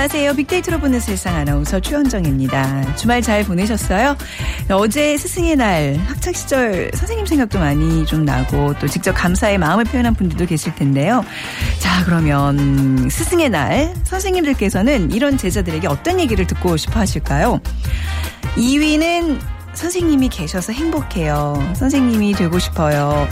안녕하세요. 빅데이터로 보는 세상 아나운서 최현정입니다. 주말 잘 보내셨어요? 어제 스승의 날, 학창 시절 선생님 생각도 많이 좀 나고 또 직접 감사의 마음을 표현한 분들도 계실 텐데요. 자, 그러면 스승의 날, 선생님들께서는 이런 제자들에게 어떤 얘기를 듣고 싶어 하실까요? 2위는 선생님이 계셔서 행복해요. 선생님이 되고 싶어요.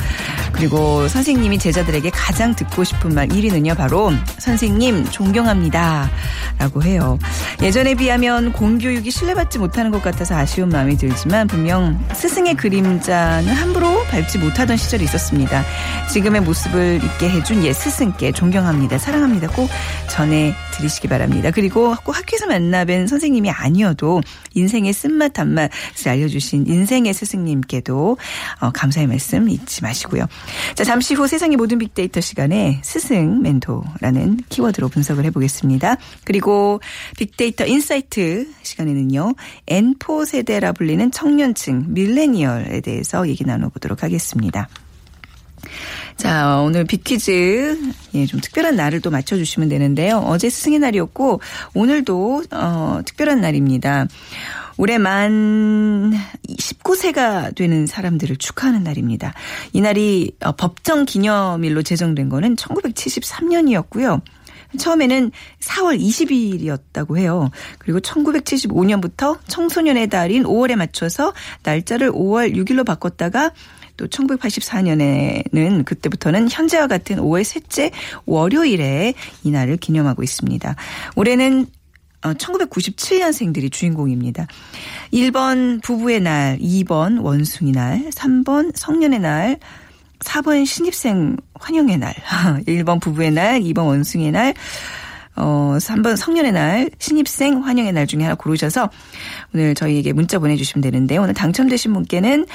그리고 선생님이 제자들에게 가장 듣고 싶은 말 1위는요, 바로 선생님 존경합니다. 라고 해요. 예전에 비하면 공교육이 신뢰받지 못하는 것 같아서 아쉬운 마음이 들지만 분명 스승의 그림자는 함부로 밟지 못하던 시절이 있었습니다. 지금의 모습을 있게 해준 옛 스승께 존경합니다. 사랑합니다. 꼭 전해 드리시기 바랍니다. 그리고 꼭 학교에서 만나뵌 선생님이 아니어도 인생의 쓴맛 단맛을 알려주 신 인생의 스승님께도 어, 감사의 말씀 잊지 마시고요. 자 잠시 후 세상의 모든 빅데이터 시간에 스승 멘토라는 키워드로 분석을 해보겠습니다. 그리고 빅데이터 insight 시간에는요. N포 세대라 불리는 청년층 밀레니얼에 대해서 얘기 나눠보도록 하겠습니다. 자, 오늘 빅퀴즈, 예, 좀 특별한 날을 또 맞춰주시면 되는데요. 어제 스승의 날이었고, 오늘도, 어, 특별한 날입니다. 올해 만 19세가 되는 사람들을 축하하는 날입니다. 이 날이 어, 법정 기념일로 제정된 거는 1973년이었고요. 처음에는 4월 20일이었다고 해요. 그리고 1975년부터 청소년의 달인 5월에 맞춰서 날짜를 5월 6일로 바꿨다가 또 1984년에는 그때부터는 현재와 같은 5월 셋째 월요일에 이 날을 기념하고 있습니다. 올해는 1997년생들이 주인공입니다. 1번 부부의 날, 2번 원숭이 날, 3번 성년의 날, 4번 신입생 환영의 날, 1번 부부의 날, 2번 원숭이의 날, 어, 3번 성년의 날, 신입생 환영의 날 중에 하나 고르셔서 오늘 저희에게 문자 보내주시면 되는데 오늘 당첨되신 분께는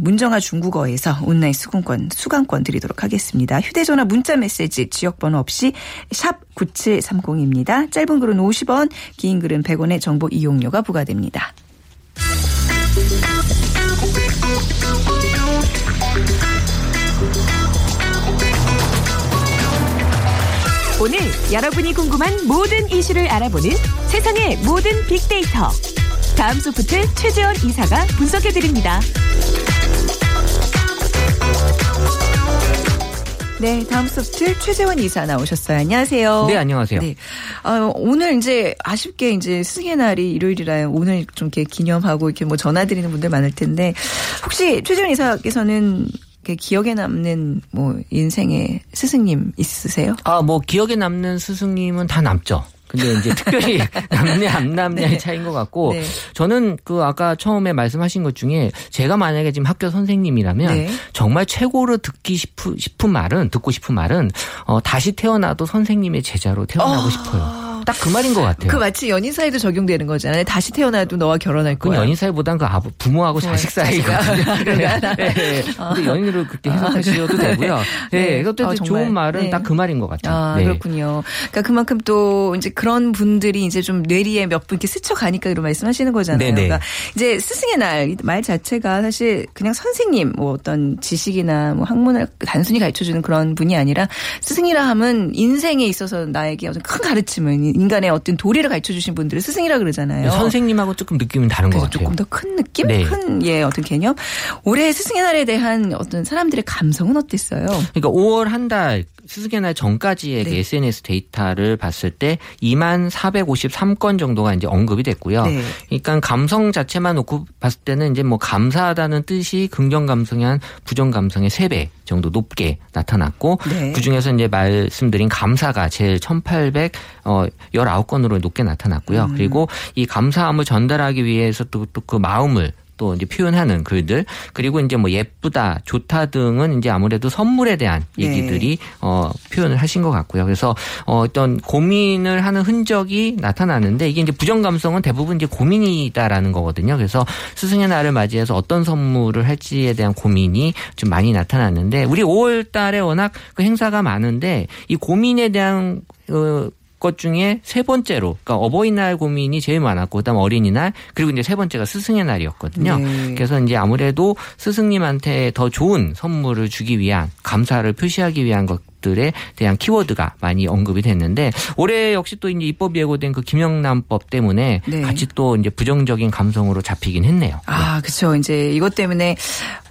문정아 중국어에서 온라인 수강권, 수강권 드리도록 하겠습니다. 휴대전화 문자 메시지 지역번호 없이 샵 9730입니다. 짧은 글은 50원, 긴 글은 100원의 정보 이용료가 부과됩니다. 오늘 여러분이 궁금한 모든 이슈를 알아보는 세상의 모든 빅데이터. 다음 소프트 최재원 이사가 분석해드립니다. 네, 다음 소프트 최재원 이사 나오셨어요. 안녕하세요. 네, 안녕하세요. 네. 어, 오늘 이제 아쉽게 이제 스승의 날이 일요일이라 오늘 좀 이렇게 기념하고 이렇게 뭐 전화드리는 분들 많을 텐데 혹시 최재원 이사께서는 기억에 남는 뭐 인생의 스승님 있으세요? 아, 뭐 기억에 남는 스승님은 다 남죠. 근데 이제 특별히 남냐 안 남냐의 네. 차이인 것 같고 네. 저는 그 아까 처음에 말씀하신 것 중에 제가 만약에 지금 학교 선생님이라면 네. 정말 최고로 듣기 싶은, 싶은 말은 듣고 싶은 말은 어, 다시 태어나도 선생님의 제자로 태어나고 싶어요. 딱 그 말인 것 같아요. 그 마치 연인 사이도 적용되는 거잖아요. 다시 태어나도 너와 결혼할 그건 거야. 연인 사이보단 그 아버, 부모하고 자식 사이거든요. 네, 네. 근데 연인으로 그렇게 해석하셔도 되고요. 네. 네. 어쨌든 어. 좋은 말은 네. 딱그 말인 것 같아요. 아, 네. 그렇군요. 그러니까 그만큼 또 이제 그런 분들이 이제 좀 뇌리에 몇 분 이렇게 스쳐가니까 이런 말씀하시는 거잖아요. 네네. 그러니까 이제 스승의 날 말 자체가 사실 그냥 선생님 뭐 어떤 지식이나 뭐 학문을 단순히 가르쳐 주는 그런 분이 아니라 스승이라 하면 인생에 있어서 나에게 어떤 큰 가르침을 인간의 어떤 도리를 가르쳐 주신 분들을 스승이라 그러잖아요. 선생님하고 조금 느낌은 다른 것 같아요. 조금 더 큰 느낌, 네. 큰 예 어떤 개념. 올해 스승의 날에 대한 어떤 사람들의 감성은 어땠어요? 그러니까 5월 한 달 스승의 날 전까지의 네. 그 SNS 데이터를 봤을 때 2만 453건 정도가 이제 언급이 됐고요. 네. 그러니까 감성 자체만 놓고 봤을 때는 이제 뭐 감사하다는 뜻이 긍정 감성이 한 부정 감성의 3배 정도 높게 나타났고 네. 그 중에서 이제 말씀드린 감사가 제일 1,819건으로 높게 나타났고요. 음. 그리고 이 감사함을 전달하기 위해서 또또그 마음을 또 이제 표현하는 글들 그리고 이제 뭐 예쁘다, 좋다 등은 이제 아무래도 선물에 대한 네. 얘기들이 어 표현을 하신 것 같고요. 그래서 어 어떤 고민을 하는 흔적이 나타나는데 이게 이제 부정 감성은 대부분 이제 고민이다라는 거거든요. 그래서 스승의 날을 맞이해서 어떤 선물을 할지에 대한 고민이 좀 많이 나타났는데 우리 5월 달에 워낙 그 행사가 많은데 이 고민에 대한 어, 것 중에 세 번째로, 그러니까 어버이날 고민이 제일 많았고, 그다음 어린이날, 그리고 이제 세 번째가 스승의 날이었거든요. 네. 그래서 이제 아무래도 스승님한테 더 좋은 선물을 주기 위한 감사를 표시하기 위한 것 들에 대한 키워드가 많이 언급이 됐는데 올해 역시 또 이제 입법 예고된 그 김영란법 때문에 네. 같이 또 이제 부정적인 감성으로 잡히긴 했네요. 아, 그렇죠. 이제 이것 때문에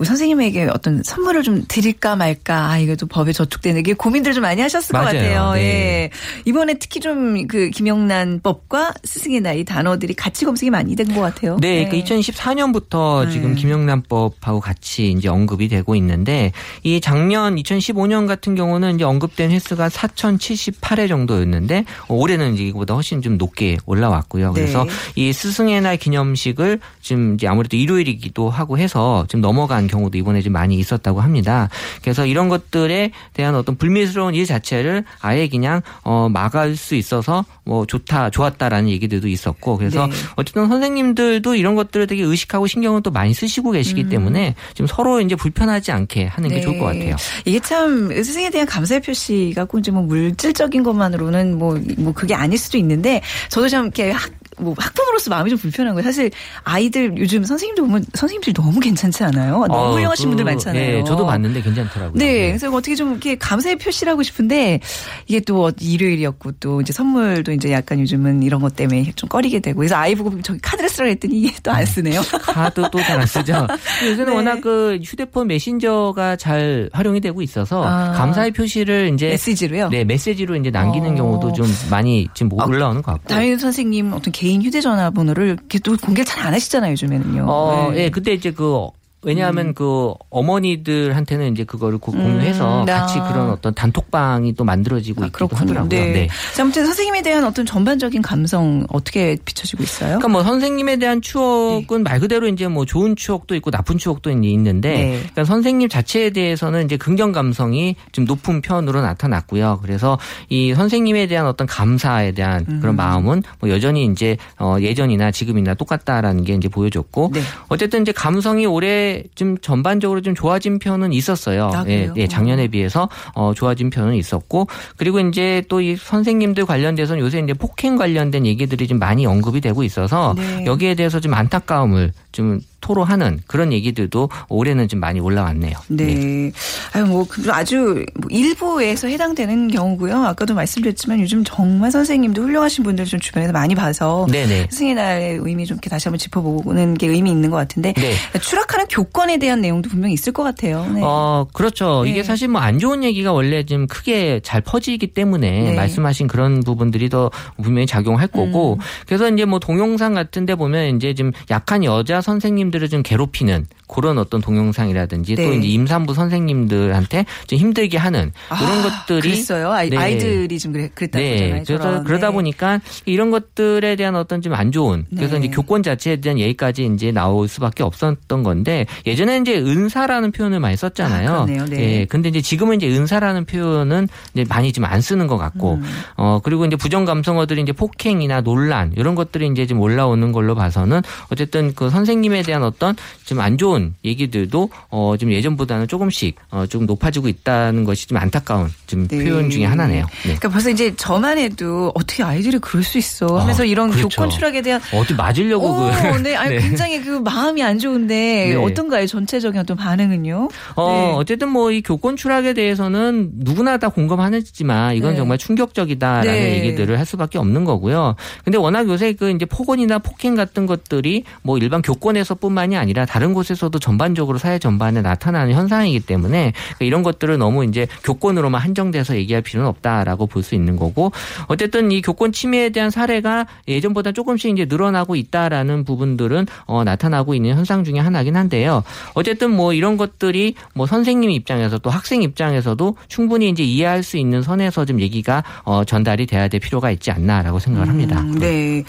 선생님에게 어떤 선물을 좀 드릴까 말까. 아, 이것도 법에 저촉되는 게 고민들 좀 많이 하셨을 것 맞아요. 같아요. 네. 예. 이번에 특히 좀 그 김영란법과 스승의 나이 단어들이 같이 검색이 많이 된 것 같아요. 네, 그 2014년부터 네. 지금 김영란법하고 같이 이제 언급이 되고 있는데 이 작년 2015년 같은 경우는 이제 언급된 횟수가 4,078회 정도였는데 올해는 이제 이거보다 훨씬 좀 높게 올라왔고요. 그래서 네. 이 스승의 날 기념식을 지금 이제 아무래도 일요일이기도 하고 해서 좀 넘어간 경우도 이번에 좀 많이 있었다고 합니다. 그래서 이런 것들에 대한 어떤 불미스러운 일 자체를 아예 그냥 어 막을 수 있어서 뭐 좋다 좋았다라는 얘기들도 있었고 그래서 네. 어쨌든 선생님들도 이런 것들을 되게 의식하고 신경을 또 많이 쓰시고 계시기 음. 때문에 지금 서로 이제 불편하지 않게 하는 게 네. 좋을 것 같아요. 이게 참 스승에 대한 감사 의 표시가 꼭 이제 뭐 물질적인 것만으로는 뭐, 뭐 그게 아닐 수도 있는데 저도 참 이렇게 학, 뭐 학부모로서 마음이 좀 불편한 거예요. 사실 아이들 요즘 선생님들 보면 선생님들이 너무 괜찮지 않아요? 너무 어, 훌륭하신 그, 분들 많잖아요. 예, 저도 봤는데 괜찮더라고요. 네, 그래서 어떻게 좀 이렇게 감사의 표시를 하고 싶은데 이게 또 일요일이었고 또 이제 선물도 이제 약간 요즘은 이런 것 때문에 좀 꺼리게 되고 그래서 아이 보고 저기 카드를 쓰라 했더니 이게 또 안 쓰네요. 카드 또 잘 안 쓰죠. 요새는 네. 워낙 그 휴대폰 메신저가 잘 활용이 되고 있어서 아. 감사의 표시를 이제 메시지로요. 네 메시지로 이제 남기는 어. 경우도 좀 많이 지금 아, 올라오는 것 같고. 담임 선생님 어떤 개인 휴대전화 번호를 이렇게 또 공개를 잘안 하시잖아요 요즘에는요. 어, 네. 예, 그때 이제 그 왜냐하면 그 어머니들한테는 이제 그거를 고- 공유해서 음, 같이 아. 그런 어떤 단톡방이 또 만들어지고 아, 있기도 그렇군요. 하더라고요. 네. 네. 자, 아무튼 선생님에 대한 어떤 전반적인 감성 어떻게 비춰지고 있어요? 그러니까 뭐 선생님에 대한 추억은 말 그대로 이제 뭐 좋은 추억도 있고 나쁜 추억도 있는데 네. 그러니까 선생님 자체에 대해서는 이제 긍정 감성이 좀 높은 편으로 나타났고요. 그래서 이 선생님에 대한 어떤 감사에 대한 음. 그런 마음은 뭐 여전히 이제 어 예전이나 지금이나 똑같다라는 게 이제 보여줬고 네. 어쨌든 이제 감성이 올해 좀 전반적으로 좀 좋아진 편은 있었어요. 아, 예? 예, 작년에 비해서 어 좋아진 편은 있었고 그리고 이제 또 이 선생님들 관련돼서는 요새 이제 폭행 관련된 얘기들이 좀 많이 언급이 되고 있어서 네. 여기에 대해서 좀 안타까움을 좀 토로하는 그런 얘기들도 올해는 좀 많이 올라왔네요. 네. 아유, 뭐, 그 아주 뭐 일부에서 해당되는 경우고요. 아까도 말씀드렸지만 요즘 정말 선생님도 훌륭하신 분들 좀 주변에서 많이 봐서 네네. 스승의 날의 의미 좀 이렇게 다시 한번 짚어보는 게 의미 있는 것 같은데 네. 추락하는 교권에 대한 내용도 분명히 있을 것 같아요. 네. 어, 그렇죠. 네. 이게 사실 뭐 안 좋은 얘기가 원래 좀 크게 잘 퍼지기 때문에 네. 말씀하신 그런 부분들이 더 분명히 작용할 거고 음. 그래서 이제 뭐 동영상 같은 데 보면 이제 좀 약한 여자 선생님 들을 좀 괴롭히는 그런 어떤 동영상이라든지 또 네. 이제 임산부 선생님들한테 좀 힘들게 하는 이런 아, 것들이 그랬어요. 아이, 네. 아이들이 좀 그래, 그랬다고 네. 그러잖아요. 그래서 저런. 그러다 네. 보니까 이런 것들에 대한 어떤 좀 안 좋은 그래서 네. 이제 교권 자체에 대한 얘기까지 이제 나올 수밖에 없었던 건데 예전에 이제 은사라는 표현을 많이 썼잖아요. 아. 네. 예. 근데 이제 지금은 이제 은사라는 표현은 이제 많이 좀 안 쓰는 것 같고 음. 어 그리고 이제 부정 감성어들이 이제 폭행이나 논란 이런 것들이 이제 좀 올라오는 걸로 봐서는 어쨌든 그 선생님에 대한 어떤 좀 안 좋은 얘기들도 어 좀 예전보다는 조금씩 어 좀 높아지고 있다는 것이 좀 안타까운 좀 네. 표현 중에 하나네요. 네. 그러니까 벌써 이제 저만 해도 어떻게 아이들이 그럴 수 있어 하면서 아, 이런 그렇죠. 교권 추락에 대한 어디 맞으려고 오, 그 네, 아니 네. 굉장히 그 마음이 안 좋은데 네. 어떤가요? 전체적인 어떤 반응은요? 어, 네. 어쨌든 뭐 이 교권 추락에 대해서는 누구나 다 공감하지만 이건 네. 정말 충격적이다라는 네. 얘기들을 할 수밖에 없는 거고요. 근데 워낙 요새 그 이제 폭언이나 폭행 같은 것들이 뭐 일반 교권에서 뿐만이 아니라 다른 곳에서도 전반적으로 사회 전반에 나타나는 현상이기 때문에 그러니까 이런 것들을 너무 이제 교권으로만 한정돼서 얘기할 필요는 없다라고 볼 수 있는 거고 어쨌든 이 교권 침해에 대한 사례가 예전보다 조금씩 이제 늘어나고 있다라는 부분들은 어, 나타나고 있는 현상 중에 하나긴 한데요. 어쨌든 뭐 이런 것들이 뭐 선생님 입장에서 또 학생 입장에서도 충분히 이제 이해할 수 있는 선에서 좀 얘기가 어, 전달이 돼야 될 필요가 있지 않나라고 생각을 합니다. 음, 네.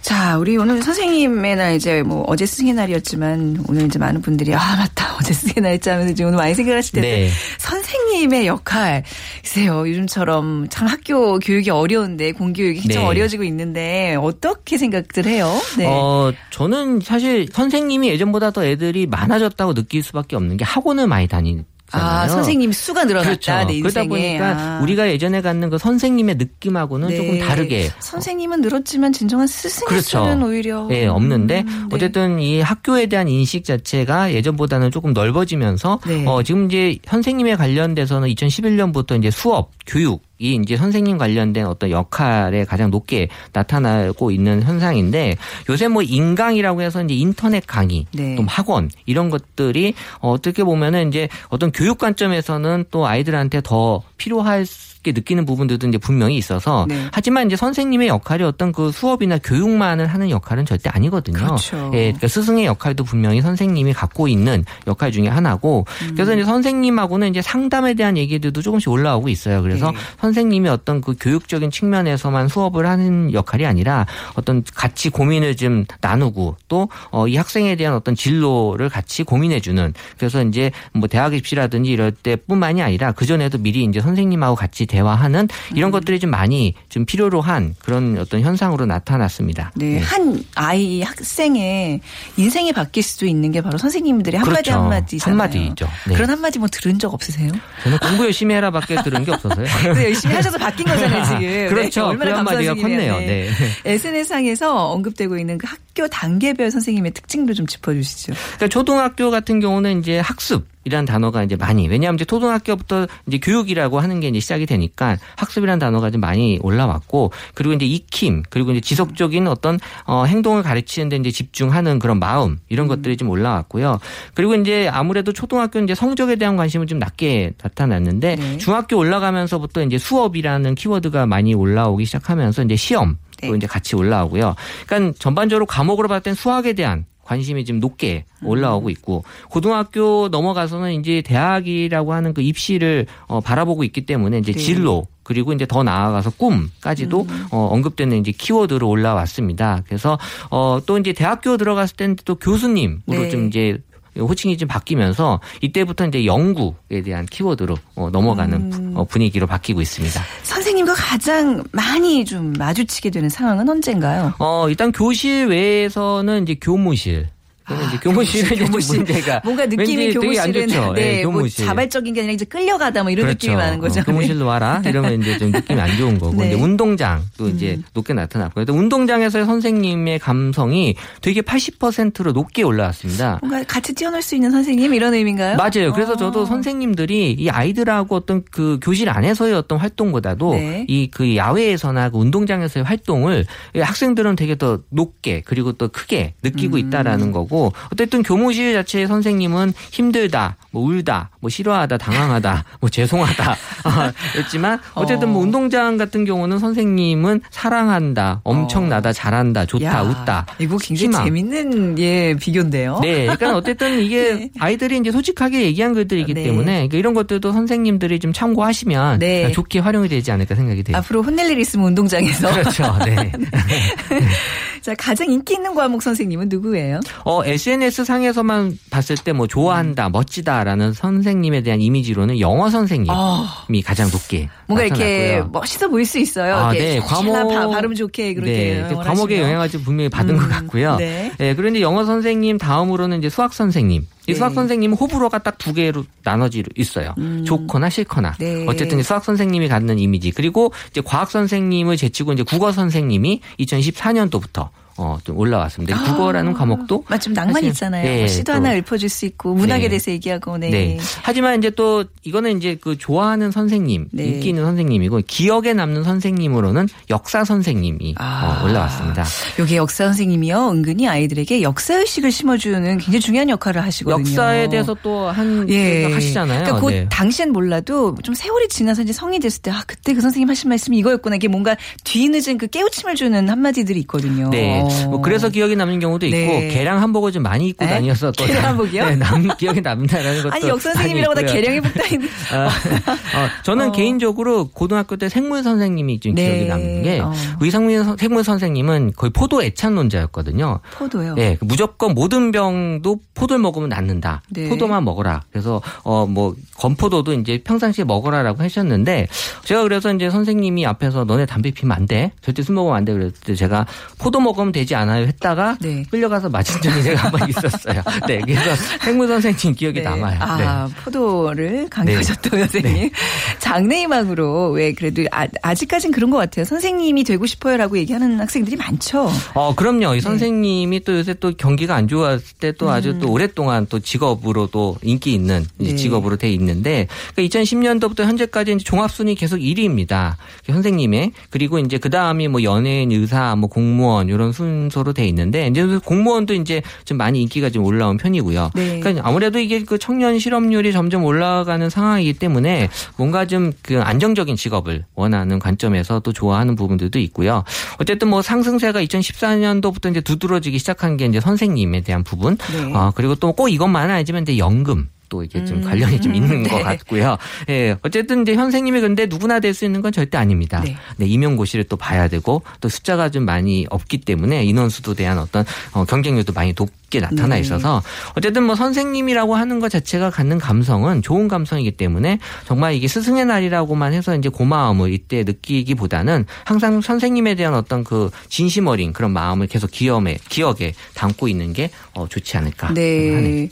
자, 우리 오늘 선생님의 날 이제 뭐 어제 스승의 날이 날이었지만 오늘 이제 많은 분들이 아 맞다 어제 스승의 날짜 하면서 이제 오늘 많이 생각하실 텐데 네. 선생님의 역할 글쎄요 요즘처럼 참 학교 교육이 어려운데 공교육이 좀 네. 어려워지고 있는데 어떻게 생각들 해요? 네. 어, 저는 사실 선생님이 예전보다 더 애들이 많아졌다고 느낄 수밖에 없는 게 학원을 많이 다니잖 아 선생님 수가 늘어났다 그렇죠. 내 인생에. 그러다 보니까 아. 우리가 예전에 갖는 그 선생님의 느낌하고는 네. 조금 다르게 선생님은 늘었지만 진정한 스승의 그렇죠. 수는 오히려 예, 없는데 음, 네. 어쨌든 이 학교에 대한 인식 자체가 예전보다는 조금 넓어지면서 네. 어 지금 이제 선생님에 관련돼서는 2011년부터 이제 수업, 교육 이 이제 선생님 관련된 어떤 역할에 가장 높게 나타나고 있는 현상인데 요새 뭐 인강이라고 해서 이제 인터넷 강의, 네. 또 학원 이런 것들이 어, 어떻게 보면은 이제 어떤 교육 관점에서는 또 아이들한테 더 필요할 게 느끼는 부분들도 이제 분명히 있어서 네. 하지만 이제 선생님의 역할이 어떤 그 수업이나 교육만을 하는 역할은 절대 아니거든요. 그렇죠. 예, 그러니까 스승의 역할도 분명히 선생님이 갖고 있는 역할 중에 하나고 음. 그래서 이제 선생님하고는 이제 상담에 대한 얘기들도 조금씩 올라오고 있어요. 그래서 네. 선생님이 어떤 그 교육적인 측면에서만 수업을 하는 역할이 아니라 어떤 같이 고민을 좀 나누고 또 이 학생에 대한 어떤 진로를 같이 고민해주는 그래서 이제 뭐 대학 입시라든지 이럴 때뿐만이 아니라 그 전에도 미리 이제 선생님하고 같이 대 화하는 음. 이런 것들이 좀 많이 좀 필요로 한 그런 어떤 현상으로 나타났습니다. 네, 한 아이 학생의 인생이 바뀔 수도 있는 게 바로 선생님들의 한마디 그렇죠. 한마디잖아요. 한마디죠. 네. 그런 한마디 뭐 들은 적 없으세요? 저는 공부 열심히 해라밖에 들은 게 없어서요. 네, 열심히 하셔서 바뀐 거잖아요, 지금. 그렇죠. 네, 얼마나 그 한마디가. 컸네요. 네. SNS상에서 언급되고 있는 그 학교 단계별 선생님의 특징도 좀 짚어주시죠. 그러니까 초등학교 같은 경우는 이제 학습. 이라는 단어가 이제 많이 왜냐하면 이제 초등학교부터 이제 교육이라고 하는 게 이제 시작이 되니까 학습이라는 단어가 좀 많이 올라왔고 그리고 이제 익힘 그리고 이제 지속적인 어떤 어 행동을 가르치는데 이제 집중하는 그런 마음 이런 음. 것들이 좀 올라왔고요. 그리고 이제 아무래도 초등학교는 이제 성적에 대한 관심은 좀 낮게 나타났는데 네. 중학교 올라가면서부터 이제 수업이라는 키워드가 많이 올라오기 시작하면서 이제 시험 또 네. 이제 같이 올라오고요. 그러니까 전반적으로 과목으로 봤을 땐 수학에 대한 관심이 좀 높게 음. 올라오고 있고 고등학교 넘어가서는 이제 대학이라고 하는 그 입시를 어, 바라보고 있기 때문에 이제 네. 진로 그리고 이제 더 나아가서 꿈까지도 음. 어, 언급되는 이제 키워드로 올라왔습니다. 그래서 어, 또 이제 대학교 들어갔을 때는 또 교수님으로 네. 좀 이제 호칭이 좀 바뀌면서 이때부터 이제 연구에 대한 키워드로 어, 넘어가는 음. 어, 분위기로 바뀌고 있습니다. 선생님과 가장 많이 좀 마주치게 되는 상황은 언젠가요? 어, 일단 교실 외에서는 이제 교무실. 그러면 이제 교무실은 아, 교무실. 문제가 뭔가 느낌이 교무실은 좋죠. 네, 예, 뭐 교무실. 자발적인 게 아니라 이제 끌려가다 뭐 이런 느낌이 많은 거죠. 어, 교무실로 와라 이러면 이제 좀 느낌이 안 좋은 거고 네. 음. 이제 운동장도 이제 높게 나타났고 근데 운동장에서의 선생님의 감성이 되게 80%로 높게 올라왔습니다. 뭔가 같이 뛰어놀 수 있는 선생님 이런 의미인가요? 맞아요. 그래서 어. 저도 선생님들이 이 아이들하고 어떤 그 교실 안에서의 어떤 활동보다도 네. 이그 야외에서나 그 운동장에서의 활동을 이 학생들은 되게 더 높게 그리고 또 크게 느끼고 음. 있다라는 거고 어쨌든 교무실 자체의 선생님은 힘들다, 뭐 울다, 뭐 싫어하다, 당황하다, 뭐 죄송하다 아, 였지만 어쨌든 뭐 어. 운동장 같은 경우는 선생님은 사랑한다, 엄청나다, 잘한다, 좋다, 야, 웃다. 이거 굉장히 희망. 재밌는 예 비교인데요. 네, 그러니까 어쨌든 이게 네. 아이들이 이제 솔직하게 얘기한 글들이기 네. 때문에 그러니까 이런 것들도 선생님들이 좀 참고하시면 네. 좋게 활용이 되지 않을까 생각이 돼요. 앞으로 혼낼 일 있으면 운동장에서. 그렇죠. 네. 자 가장 인기 있는 과목 선생님은 누구예요? 어, SNS 상에서만 봤을 때 뭐 좋아한다, 멋지다라는 선생님에 대한 이미지로는 영어 선생님이 아, 가장 높게 뭔가 이렇게 나타났고요. 멋있어 보일 수 있어요. 아, 이렇게 네. 과목 과목- 발음 좋게 그렇게 네, 이제 영어를 과목의. 영향을 좀 분명히 받은 것 음, 같고요. 네. 네, 그런데 영어 선생님 다음으로는 이제 수학 선생님. 이 네. 수학 선생님은 호불호가 딱 두 개로 나눠져 있어요. 좋거나 싫거나. 음. 네. 어쨌든 수학 선생님이 갖는 이미지. 그리고 이제 과학 선생님을 제치고 이제 국어 선생님이 2014년도부터 어, 좀 올라왔습니다. 국어라는 과목도 아, 좀 낭만 사실- 있잖아요. 네, 시도 또- 하나 읊어줄 수 있고 문학에 네. 대해서 얘기하고 네. 네. 하지만 이제 또 이거는 이제 그 좋아하는 선생님, 네. 인기 있는 선생님이고 기억에 남는 선생님으로는 역사 선생님이 아. 어, 올라왔습니다. 요게 역사 선생님이요. 은근히 아이들에게 역사 의식을 심어주는 굉장히 중요한 역할을 하시거든요. 역사에 대해서 또한 예. 하시잖아요. 그러니까 그 네. 당시엔 몰라도 좀 세월이 지나서 이제 성이 됐을 때 아 그때 그 선생님 하신 말씀이 이거였구나. 이게 뭔가 뒤늦은 그 깨우침을 주는 한마디들이 있거든요. 네, 뭐 그래서 기억에 남는 경우도 있고 네. 개량 한복을 좀 많이 입고 네? 다녀서 또 개량 한복이요? 네, 남 기억에 남는다라는 것도 아니 역 선생님이라고 다. 계량이 붙다있는 아, 어, 저는 어. 개인적으로 고등학교 때 생물 선생님이 좀 네. 기억에 남는 게 어. 우리 생물, 선- 생물 선생님은 거의 포도 애찬론자였거든요. 포도요. 네, 무조건 모든 병도 포도를 먹으면 낫는다. 네. 포도만 먹어라. 그래서 어 뭐 건포도도 이제 평상시에 먹어라라고 하셨는데 제가 그래서 이제 선생님이 앞에서 너네 담배 피면 안 돼. 절대 술 먹으면 안 돼. 그랬을 때 제가 포도 먹으면 되지 않아요 했다가 네. 끌려가서 맞은 적이 제가 한 번 있었어요. 네, 그래서 생물 선생님 기억에 네. 남아요. 아, 네. 포도를 강요하셨던 선생님. 네. 장래희망으로 왜 그래도 아, 직까진 그런 것 같아요. 선생님이 되고 싶어요라고 얘기하는 학생들이 많죠. 어, 그럼요. 네. 이 선생님이 또 요새 또 경기가 안 좋았을 때 또 아주 또 오랫동안 또 직업으로 또 인기 있는 음. 네. 직업으로 돼 있는데 그러니까 2010년도부터 현재까지 이제 종합순위 계속 1위입니다. 선생님의 그리고 이제 그 다음이 뭐 연예인, 의사, 뭐 공무원 이런 순 서로 돼 있는데 이제 공무원도 이제 좀 많이 인기가 좀 올라온 편이고요. 네. 그러니까 아무래도 이게 그 청년 실업률이 점점 올라가는 상황이기 때문에 뭔가 좀 그 안정적인 직업을 원하는 관점에서 또 좋아하는 부분들도 있고요. 어쨌든 뭐 상승세가 2014년도부터 이제 두드러지기 시작한 게 이제 선생님에 대한 부분. 네. 어, 그리고 또 꼭 이것만은 아니지만 이제 연금. 또 이게 좀 관련이 좀 있는 것 네. 같고요. 예. 어쨌든 이제 현생님이 근데 누구나 될 수 있는 건 절대 아닙니다. 네. 네. 임용고시를 또 봐야 되고 또 숫자가 좀 많이 없기 때문에 인원수도 대한 어떤 어, 경쟁률도 많이 높 게 나타나 네. 있어서 어쨌든 뭐 선생님이라고 하는 것 자체가 갖는 감성은 좋은 감성이기 때문에 정말 이게 스승의 날이라고만 해서 이제 고마움을 이때 느끼기보다는 항상 선생님에 대한 어떤 그 진심 어린 그런 마음을 계속 기억에 기억에 담고 있는 게 어, 좋지 않을까 하네요. 네.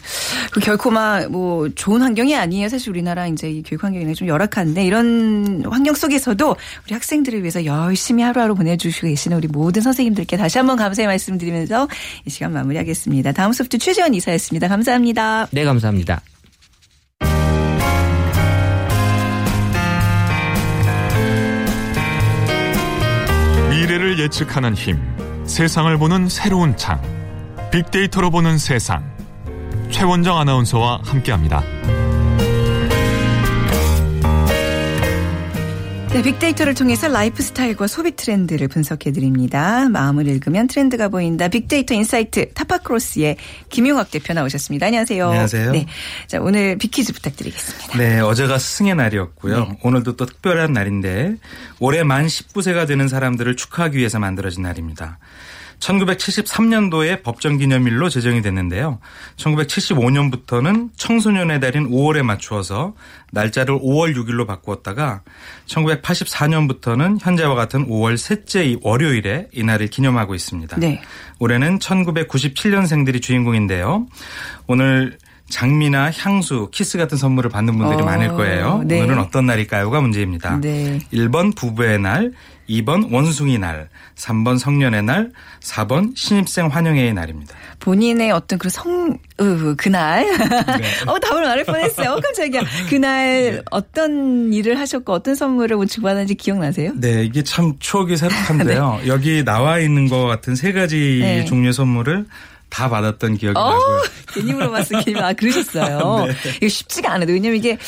그 결코 막 뭐 좋은 환경이 아니에요. 사실 우리나라 이제 이 교육 환경이 좀 열악한데 이런 환경 속에서도 우리 학생들을 위해서 열심히 하루하루 보내주시고 계시는 우리 모든 선생님들께 다시 한번 감사의 말씀드리면서 이 시간 마무리하겠습니다. 다음 소프트 최재원 이사였습니다. 감사합니다. 네 감사합니다. 미래를 예측하는 힘, 세상을 보는 새로운 창, 빅데이터로 보는 세상. 최원정 아나운서와 함께합니다. 네, 빅데이터를 통해서 라이프 스타일과 소비 트렌드를 분석해 드립니다. 마음을 읽으면 트렌드가 보인다. 빅데이터 insight 타파크로스의 김용학 대표 나오셨습니다. 안녕하세요. 안녕하세요. 네. 자, 오늘 빅퀴즈 부탁드리겠습니다. 네, 어제가 스승의 날이었고요. 네. 오늘도 또 특별한 날인데 올해 만 19세가 되는 사람들을 축하하기 위해서 만들어진 날입니다. 1973년도에 법정 기념일로 제정이 됐는데요. 1975년부터는 청소년의 달인 5월에 맞추어서 날짜를 5월 6일로 바꾸었다가 1984년부터는 현재와 같은 5월 셋째 월요일에 이 날을 기념하고 있습니다. 네. 올해는 1997년생들이 주인공인데요. 오늘 장미나 향수, 키스 같은 선물을 받는 분들이 어, 많을 거예요. 네. 오늘은 어떤 날일까요가 문제입니다. 네. 1번 부부의 날, 2번 원숭이 날, 3번 성년의 날, 4번 신입생 환영회의 날입니다. 본인의 어떤 그 성, 으, 그날. 어, 답을 말할 뻔했어요. 어, 깜짝이야. 그날 어떤 일을 하셨고 어떤 선물을 뭐 주고받았는지 기억나세요? 네, 이게 참 추억이 새록한데요. 여기 나와 있는 것 같은 세 가지 네. 종류의 선물을 다 받았던 기억이 어, 나고요. 괜히 물어봤어. 괜히 아 그러셨어요. 이거 쉽지가 않아요. 왜냐면 이게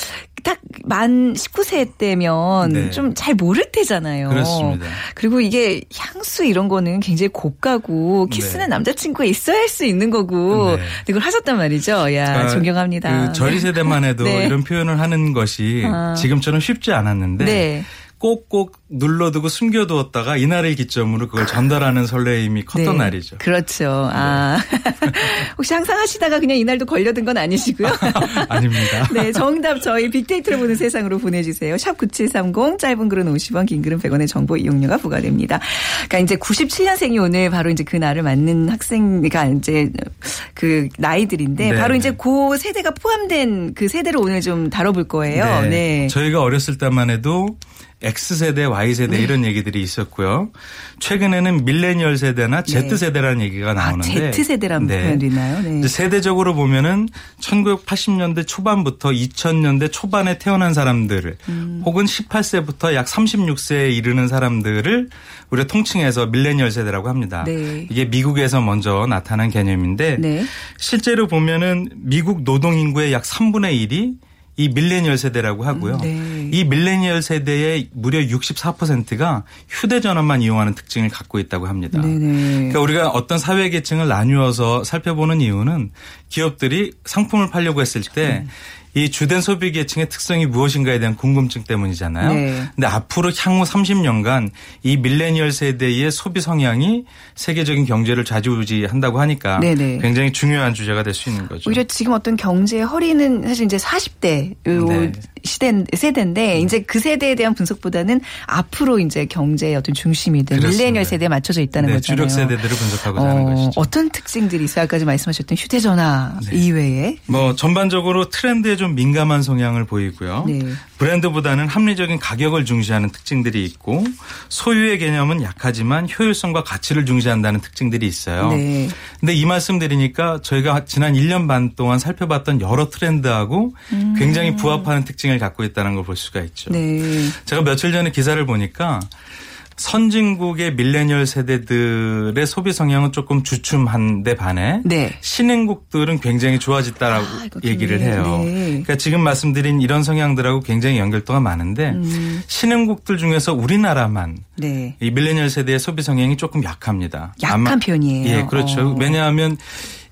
딱 만 19세 때면 네. 좀잘 모를 때잖아요. 그렇습니다. 그리고 이게 향수 이런 거는 굉장히 고가고 키스는 네. 남자친구가 있어야 할 수 있는 거고 네. 이걸 하셨단 말이죠. 야 그러니까 존경합니다. 그 저희 세대만 해도 네. 이런 표현을 하는 것이 아. 지금처럼 쉽지 않았는데 네. 꼭꼭 눌러두고 숨겨두었다가 이날을 기점으로 그걸 전달하는 설레임이 컸던 네. 날이죠. 그렇죠. 아. 혹시 항상 하시다가 그냥 이날도 걸려든 건 아니시고요. 아닙니다. 네, 정답 저희 빅데이터를 보는 세상으로 보내주세요. 샵 9730, 짧은 글은 50원, 긴 글은 100원의 정보 이용료가 부과됩니다. 그러니까 이제 97년생이 오늘 바로 이제 그 날을 맞는 학생가 이제 그 나이들인데 네, 바로 네. 이제 그 세대가 포함된 그 세대를 오늘 좀 다뤄볼 거예요. 네. 저희가 어렸을 때만 해도 X세대, Y세대 이런 얘기들이 있었고요. 최근에는 밀레니얼 세대나 네. Z세대라는 얘기가 아, 나오는데 Z세대라는 표현도 있나요? 네. 세대적으로 보면은 1980년대 초반부터 2000년대 초반에 태어난 사람들을 음. 혹은 18세부터 약 36세에 이르는 사람들을 우리가 통칭해서 밀레니얼 세대라고 합니다. 네. 이게 미국에서 먼저 나타난 개념인데 네. 실제로 보면은 미국 노동 인구의 약 3분의 1이 이 밀레니얼 세대라고 하고요. 네. 이 밀레니얼 세대의 무려 64%가 휴대전화만 이용하는 특징을 갖고 있다고 합니다. 네네. 그러니까 우리가 어떤 사회 계층을 나누어서 살펴보는 이유는 기업들이 상품을 팔려고 했을 때 이 주된 소비 계층의 특성이 무엇인가에 대한 궁금증 때문이잖아요. 네. 근데 앞으로 향후 30년간 이 밀레니얼 세대의 소비 성향이 세계적인 경제를 좌지우지한다고 하니까 네네. 굉장히 중요한 주제가 될 수 있는 거죠. 오히려 지금 어떤 경제의 허리는 사실 이제 40대 요 네. 시대 세대인데 이제 그 세대에 대한 분석보다는 앞으로 이제 경제의 어떤 중심이 된. 밀레니얼 세대에 맞춰져 있다는 네, 거잖아요. 주력 세대들을 분석하고자 하는 것이죠. 어떤 특징들이 있어요? 아까 말씀하셨던 휴대전화 네. 이외에 뭐 전반적으로 트렌드에 좀 민감한 성향을 보이고요. 네. 브랜드보다는 합리적인 가격을 중시하는 특징들이 있고 소유의 개념은 약하지만 효율성과 가치를 중시한다는 특징들이 있어요. 네. 근데 이 말씀 드리니까 저희가 지난 1년 반 동안 살펴봤던 여러 트렌드하고 굉장히 부합하는 특징을 갖고 있다는 걸 볼 수가 있죠. 음. 네. 제가 며칠 전에 기사를 보니까 선진국의 밀레니얼 세대들의 소비 성향은 조금 주춤한데 반해 네. 신흥국들은 굉장히 좋아졌다라고 아, 얘기를. 해요. 네. 그러니까 지금 말씀드린 이런 성향들하고 굉장히 연결도가 많은데 음. 신흥국들 중에서 우리나라만 네. 이 밀레니얼 세대의 소비 성향이 조금 약합니다. 약한 편이에요. 예, 그렇죠. 어. 왜냐하면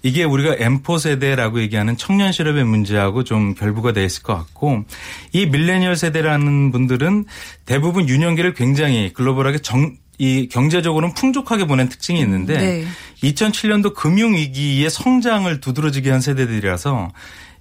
이게 우리가 M4 세대라고 얘기하는 청년 실업의 문제하고 좀 결부가 돼 있을 것 같고 이 밀레니얼 세대라는 분들은 대부분 유년기를 굉장히 글로벌하게 정, 이 경제적으로는 풍족하게 보낸 특징이 있는데 네. 2007년도 금융 위기의 성장을 두드러지게 한 세대들이라서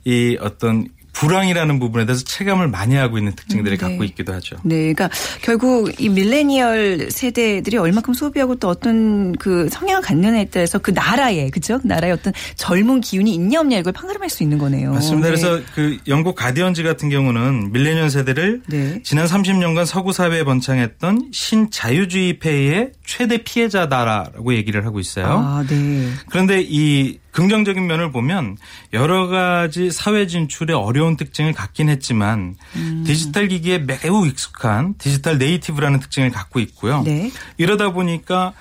이 어떤 불황이라는 부분에 대해서 체감을 많이 하고 있는 특징들을 음, 네. 갖고 있기도 하죠. 네, 그러니까 결국 이 밀레니얼 세대들이 얼마큼 소비하고 또 어떤 그 성향을 갖느냐에 따라서 그 나라의 그죠? 나라의 어떤 젊은 기운이 있냐 없냐 이걸 판가름할 수 있는 거네요. 맞습니다. 네. 그래서 그 영국 가디언지 같은 경우는 밀레니얼 세대를 네. 지난 30년간 서구 사회에 번창했던 신자유주의 폐해의 최대 피해자다라고 얘기를 하고 있어요. 아, 네. 그런데 이 긍정적인 면을 보면 여러 가지 사회 진출의 어려운 특징을 갖긴 했지만 음. 디지털 기기에 매우 익숙한 digital native라는 특징을 갖고 있고요. 네. 이러다 보니까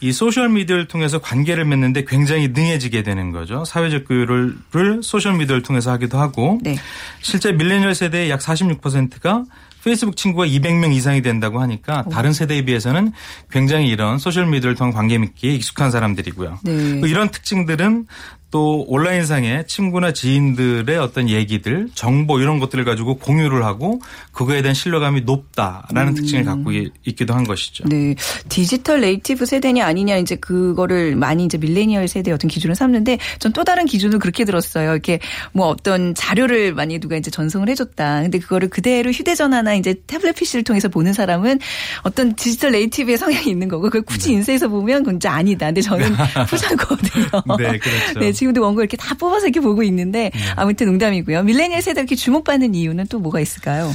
이 소셜 미디어를 통해서 관계를 맺는데 굉장히 능해지게 되는 거죠. 사회적 교류를 소셜 미디어를 통해서 하기도 하고 네. 실제 밀레니얼 세대의 약 46%가 페이스북 친구가 200명 이상이 된다고 하니까 다른 세대에 비해서는 굉장히 이런 소셜 미디어를 통한 관계 맺기에 익숙한 사람들이고요. 네. 이런 특징들은 또 온라인상에 친구나 지인들의 어떤 얘기들, 정보 이런 것들을 가지고 공유를 하고 그거에 대한 신뢰감이 높다라는 특징을 갖고 이- 있기도 한 것이죠. 음. 네. digital native 세대냐 아니냐 이제 그거를 많이 이제 밀레니얼 세대의 어떤 기준을 삼는데 전 또 다른 기준을 그렇게 들었어요. 이렇게 뭐 어떤 자료를 많이 누가 이제 전송을 해줬다. 근데 그거를 그대로 휴대전화나 이제 태블릿 PC를 통해서 보는 사람은 어떤 digital native의 성향이 있는 거고 그걸 굳이 인쇄해서 보면 그건 아니다. 근데 저는 부자거든요. 네, 그렇죠. 네, 지금 도 원고 이렇게 다 뽑아서 이렇게 보고 있는데 아무튼 농담이고요. 밀레니얼 세대가 이렇게 주목받는 이유는 또 뭐가 있을까요?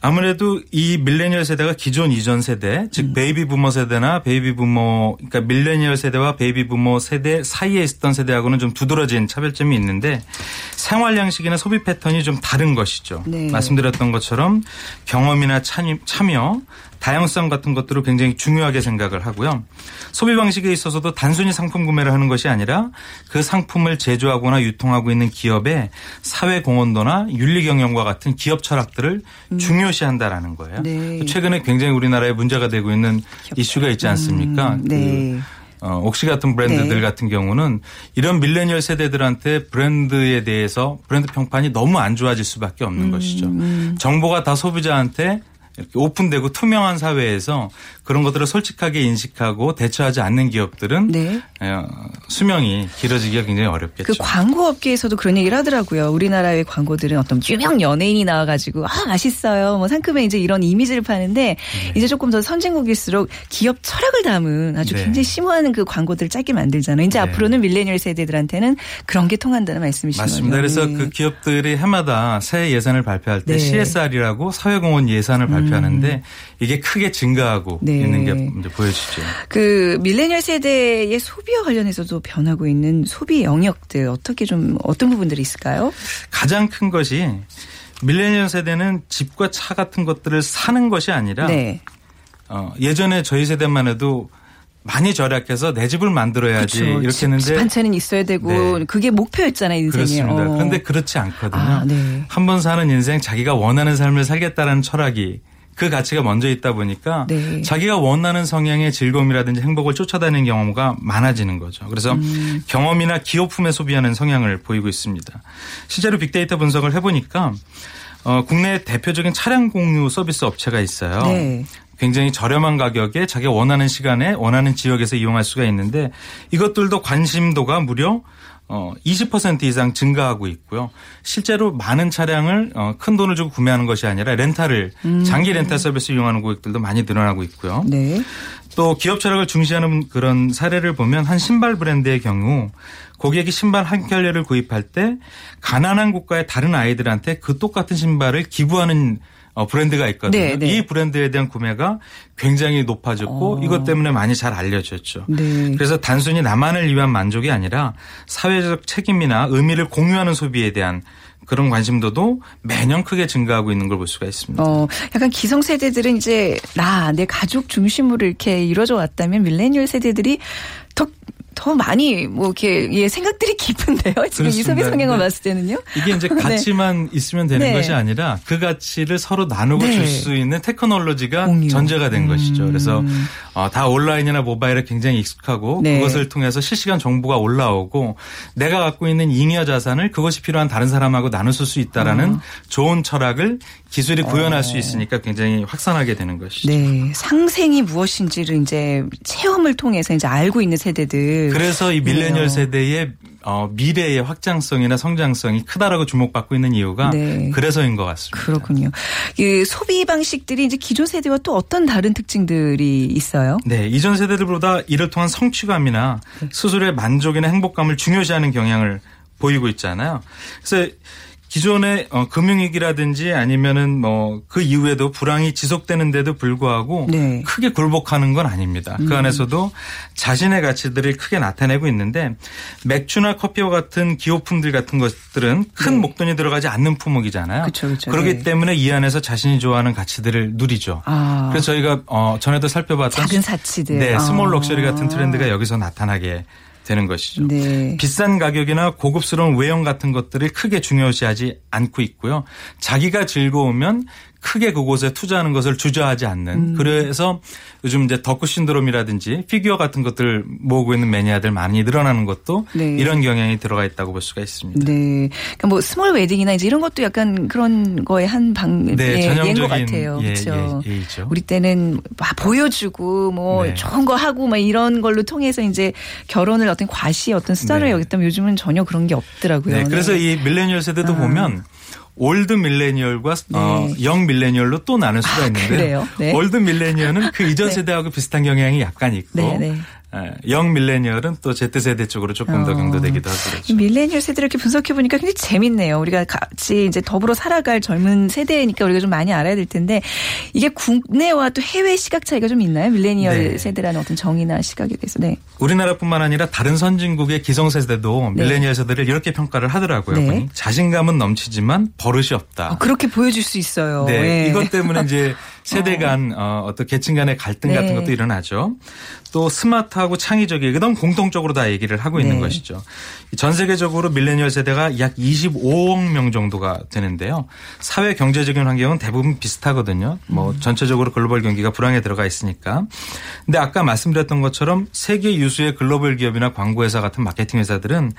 아무래도 이 밀레니얼 세대가 기존 이전 세대, 즉 베이비 부머 세대나 베이비 부머, 그러니까 밀레니얼 세대와 베이비 부머 세대 사이에 있었던 세대하고는 좀 두드러진 차별점이 있는데 생활 양식이나 소비 패턴이 좀 다른 것이죠. 네. 말씀드렸던 것처럼 경험이나 참여, 참여, 다양성 같은 것들을 굉장히 중요하게 생각을 하고요. 소비 방식에 있어서도 단순히 상품 구매를 하는 것이 아니라 그 상품을 제조하거나 유통하고 있는 기업의 사회 공헌도나 윤리 경영과 같은 기업 철학들을 중요시한다라는 거예요. 음. 네. 최근에 굉장히 우리나라에 문제가 되고 있는 이슈가 있지 않습니까? 음, 네. 그 어, 옥시 같은 브랜드들 네. 같은 경우는 이런 밀레니얼 세대들한테 브랜드에 대해서 브랜드 평판이 너무 안 좋아질 수밖에 없는 음, 것이죠. 정보가 다 소비자한테 이렇게 오픈되고 투명한 사회에서 그런 것들을 솔직하게 인식하고 대처하지 않는 기업들은 네. 어, 수명이 길어지기가 굉장히 어렵겠죠. 그 광고 업계에서도 그런 얘기를 하더라고요. 우리나라의 광고들은 어떤 유명 연예인이 나와가지고 아 맛있어요, 뭐 상큼해 이제 이런 이미지를 파는데 네. 이제 조금 더 선진국일수록 기업 철학을 담은 아주 네. 굉장히 심오한 그 광고들을 짧게 만들잖아요. 이제 네. 앞으로는 밀레니얼 세대들한테는 그런 게 통한다는 말씀이신 맞습니다. 거죠. 그래서 네. 그 기업들이 해마다 새해 예산을 발표할 때 네. CSR이라고 사회공헌 예산을 발표 하는데 이게 크게 증가하고 네. 있는 게 보여지죠. 그 밀레니얼 세대의 소비와 관련해서도 변하고 있는 소비 영역들 어떻게 좀 어떤 부분들이 있을까요? 가장 큰 것이 밀레니얼 세대는 집과 차 같은 것들을 사는 것이 아니라 네. 어, 예전에 저희 세대만 해도 많이 절약해서 내 집을 만들어야지 그렇죠. 이렇게 집- 했는데 집 한 채는 있어야 되고 네. 그게 목표였잖아요 인생에. 그렇습니다. 어. 그런데 그렇지 않거든요. 아, 네. 한번 사는 인생 자기가 원하는 삶을 살겠다라는 철학이 그 가치가 먼저 있다 보니까 네. 자기가 원하는 성향의 즐거움이라든지 행복을 쫓아다니는 경우가 많아지는 거죠. 그래서 음. 경험이나 기호품에 소비하는 성향을 보이고 있습니다. 실제로 빅데이터 분석을 해보니까 어, 국내 대표적인 차량 공유 서비스 업체가 있어요. 네. 굉장히 저렴한 가격에 자기가 원하는 시간에 원하는 지역에서 이용할 수가 있는데 이것들도 관심도가 무려 어, 20% 이상 증가하고 있고요. 실제로 많은 차량을 어, 큰 돈을 주고 구매하는 것이 아니라 렌탈을 장기 렌탈 서비스 이용하는 고객들도 많이 늘어나고 있고요. 네. 또 기업 철학을 중시하는 그런 사례를 보면 한 신발 브랜드의 경우 고객이 신발 한 켤레를 구입할 때 가난한 국가의 다른 아이들한테 그 똑같은 신발을 기부하는 어, 브랜드가 있거든요. 네, 네. 이 브랜드에 대한 구매가 굉장히 높아졌고 어. 이것 때문에 많이 잘 알려졌죠. 네. 그래서 단순히 나만을 위한 만족이 아니라 사회적 책임이나 의미를 공유하는 소비에 대한 그런 관심도도 매년 크게 증가하고 있는 걸 볼 수가 있습니다. 어, 약간 기성 세대들은 이제 나, 내 가족 중심으로 이렇게 이루어져 왔다면 밀레니얼 세대들이 더, 더 많이 뭐 이렇게 예, 생각들이 깊은데요. 지금 이. 소비 성향을 네. 봤을 때는요. 이게 이제 가치만 있으면 되는 네. 것이 아니라 그 가치를 서로 나누고 네. 줄수 있는 테크놀로지가 공유. 전제가 된 음. 것이죠. 그래서 어, 다 온라인이나 모바일에 굉장히 익숙하고 네. 그것을 통해서 실시간 정보가 올라오고 내가 갖고 있는 잉여 자산을 그것이 필요한 다른 사람하고 나눌 수 있다라는 어. 좋은 철학을 기술이 구현할 수 있으니까 굉장히 확산하게 되는 것이죠. 네. 상생이 무엇인지를 이제 체험을 통해서 이제 알고 있는 세대들. 그래서 이 밀레니얼 그래요. 세대의 어, 미래의 확장성이나 성장성이 크다라고 주목받고 있는 이유가 네. 그래서인 것 같습니다. 그렇군요. 그 소비 방식들이 이제 기존 세대와 또 어떤 다른 특징들이 있어요? 네, 이전 세대들보다 이를 통한 성취감이나 스스로의 만족이나 행복감을 중요시하는 경향을 보이고 있잖아요. 그래서 기존의 어, 금융위기라든지 아니면은 뭐 그 이후에도 불황이 지속되는데도 불구하고 네. 크게 굴복하는 건 아닙니다. 그 안에서도 자신의 가치들을 크게 나타내고 있는데 맥주나 커피와 같은 기호품들 같은 것들은 큰 네. 목돈이 들어가지 않는 품목이잖아요. 그쵸, 그쵸. 그렇기 네. 때문에 이 안에서 자신이 좋아하는 가치들을 누리죠. 아. 그래서 저희가 어, 전에도 살펴봤던 작은 사치들. 네, 아. small luxury 같은 트렌드가 여기서 나타나게 되는 것이죠. 네. 비싼 가격이나 고급스러운 외형 같은 것들을 크게 중요시하지 않고 있고요. 자기가 즐거우면 크게 그곳에 투자하는 것을 주저하지 않는 음. 그래서 요즘 이제 덕후 신드롬이라든지 피규어 같은 것들 모으고 있는 매니아들 많이 늘어나는 것도 네. 이런 경향이 들어가 있다고 볼 수가 있습니다. 네. 그러니까 뭐 small wedding이나 이제 이런 것도 약간 그런 거의 한 방, 네, 예, 예인 것 전형적인 같아요. 예, 그렇죠. 예, 예이죠. 우리 때는 막 보여주고 뭐 네. 좋은 거 하고 막 이런 걸로 통해서 이제 결혼을 어떤 과시의 어떤 수단으로 네. 여겼다면 요즘은 전혀 그런 게 없더라고요. 네, 그래서 이 밀레니얼 세대도 아. 보면 old millennial과 어, 네. young millennial로 또 나눌 수가 아, 있는데요. 네. old millennial은 그 이전 네. 세대하고 비슷한 경향이 약간 있고 네, 네. 에, 영 밀레니얼은 또 Z 세대 쪽으로 조금 더 어. 경도되기도 하고 이 그렇죠. 밀레니얼 세대를 이렇게 분석해 보니까 굉장히 재밌네요. 우리가 같이 이제 더불어 살아갈 젊은 세대니까 우리가 좀 많이 알아야 될 텐데 이게 국내와 또 해외 시각 차이가 좀 있나요? 밀레니얼 네. 세대라는 어떤 정의나 시각에 대해서. 네. 우리나라뿐만 아니라 다른 선진국의 기성세대도 네. 밀레니얼 세대를 이렇게 평가를 하더라고요. 네. 자신감은 넘치지만 버릇이 없다. 어, 그렇게 보여줄 수 있어요. 네, 예. 이것 때문에 이제 세대 간 어, 어떤 계층 간의 갈등 네. 같은 것도 일어나죠. 또 스마트하고 창의적이게 넌 공통적으로 다 얘기를 하고 있는 네. 것이죠. 전 세계적으로 밀레니얼 세대가 약 25억 명 정도가 되는데요. 사회 경제적인 환경은 대부분 비슷하거든요. 뭐 음. 전체적으로 글로벌 경기가 불황에 들어가 있으니까. 근데 아까 말씀드렸던 것처럼 세계 유수의 글로벌 기업이나 광고 회사 같은 마케팅 회사들은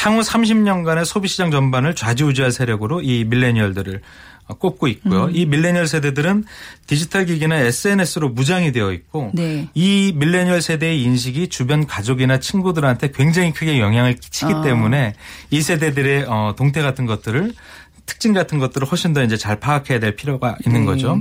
향후 30년간의 소비 시장 전반을 좌지우지할 세력으로 이 밀레니얼들을 꼽고 있고요. 음. 이 밀레니얼 세대들은 디지털 기기나 SNS로 무장이 되어 있고 네. 이 밀레니얼 세대의 인식이 주변 가족이나 친구들한테 굉장히 크게 영향을 끼치기 아. 때문에 이 세대들의 어, 동태 같은 것들을 특징 같은 것들을 훨씬 더 이제 잘 파악해야 될 필요가 있는 네. 거죠.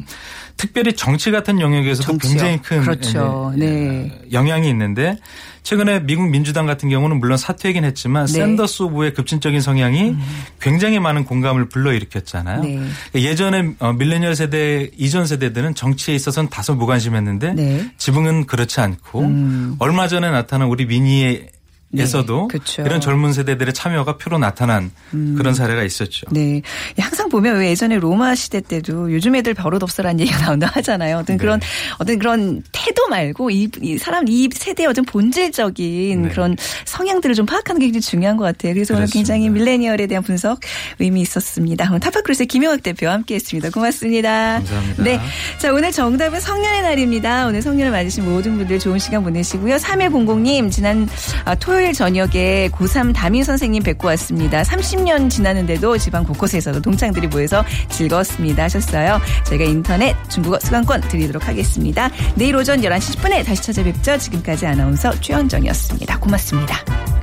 특별히 정치 같은 영역에서도 정치요. 굉장히 큰 그렇죠. 예, 네. 어, 영향이 있는데 최근에 미국 민주당 같은 경우는 물론 사퇴하긴 했지만 네. 샌더스 후보의 급진적인 성향이 굉장히 많은 공감을 불러일으켰잖아요. 네. 예전에 어, 밀레니얼 세대 이전 세대들은 정치에 있어서는 다소 무관심했는데 네. 지금은 그렇지 않고 음. 얼마 전에 나타난 우리 미니의 에서도 그렇죠. 이런 젊은 세대들의 참여가 표로 나타난 그런 사례가 있었죠. 네. 항상 보면 왜 예전에 로마 시대 때도 요즘 애들 버릇없어라는 얘기가 나온다 하잖아요. 어떤 네. 그런 어떤 그런 태도 말고 이, 이 사람 이 세대의 어떤 본질적인 네. 그런 성향들을 좀 파악하는 게 굉장히 중요한 것 같아요. 그래서 오늘 그렇습니다. 굉장히 밀레니얼에 대한 분석 의미 있었습니다. 오늘 타파크루스의 김영학 대표와 함께했습니다. 고맙습니다. 감사합니다. 네. 자 오늘 정답은 성년의 날입니다. 오늘 성년을 맞으신 모든 분들 좋은 시간 보내시고요. 3100님 지난 아, 토요일 저녁에 고3 담임 선생님 뵙고 왔습니다. 30년 지났는데도 집안 곳곳에서도 동창들이 모여서 즐거웠습니다 하셨어요. 저희가 인터넷 중국어 수강권 드리도록 하겠습니다. 내일 오전 11시 10분에 다시 찾아뵙죠. 지금까지 아나운서 최현정이었습니다. 고맙습니다.